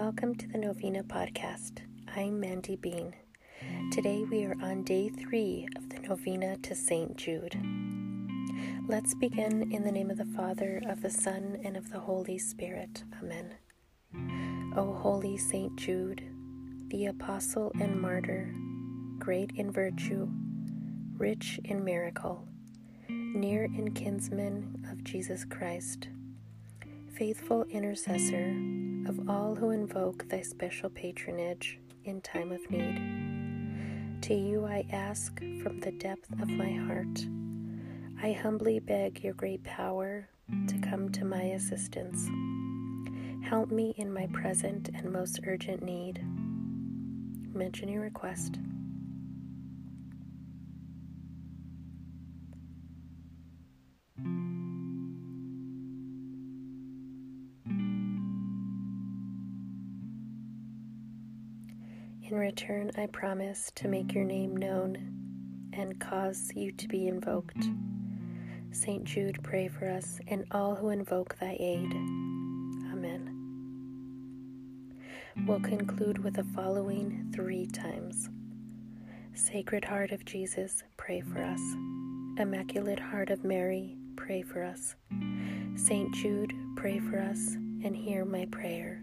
welcome to the Novena Podcast. I'm Mandy Bean. Today we are on day three of the Novena to St. Jude. Let's begin in the name of the Father, of the Son, and of the Holy Spirit. Amen. O holy St. Jude, the apostle and martyr, great in virtue, rich in miracle, near in kinsman of Jesus Christ, faithful intercessor of all who invoke thy special patronage in time of need. To you I ask from the depth of my heart. I humbly beg your great power to come to my assistance. Help me in my present and most urgent need. Mention your request. In return, I promise to make your name known and cause you to be invoked. St. Jude, pray for us and all who invoke thy aid. Amen. We'll conclude with the following three times Sacred Heart of Jesus, pray for us. Immaculate Heart of Mary, pray for us. St. Jude, pray for us and hear my prayer.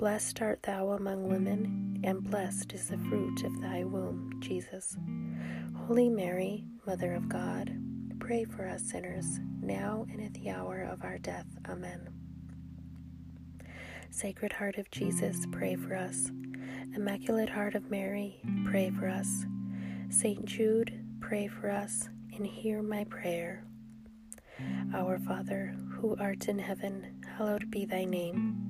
Blessed art thou among women, and blessed is the fruit of thy womb, Jesus. Holy Mary, Mother of God, pray for us sinners, now and at the hour of our death. Amen. Sacred Heart of Jesus, pray for us. Immaculate Heart of Mary, pray for us. Saint Jude, pray for us, and hear my prayer. Our Father, who art in heaven, hallowed be thy name.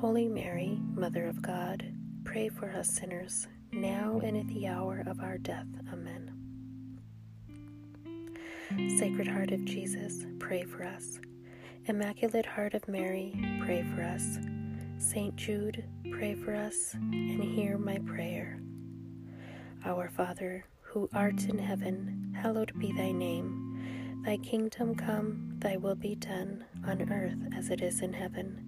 Holy Mary, Mother of God, pray for us sinners, now and at the hour of our death. Amen. Sacred Heart of Jesus, pray for us. Immaculate Heart of Mary, pray for us. Saint Jude, pray for us, and hear my prayer. Our Father, who art in heaven, hallowed be thy name. Thy kingdom come, thy will be done, on earth as it is in heaven.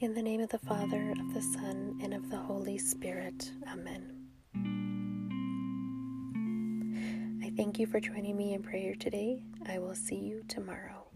In the name of the Father, of the Son, and of the Holy Spirit. Amen. I thank you for joining me in prayer today. I will see you tomorrow.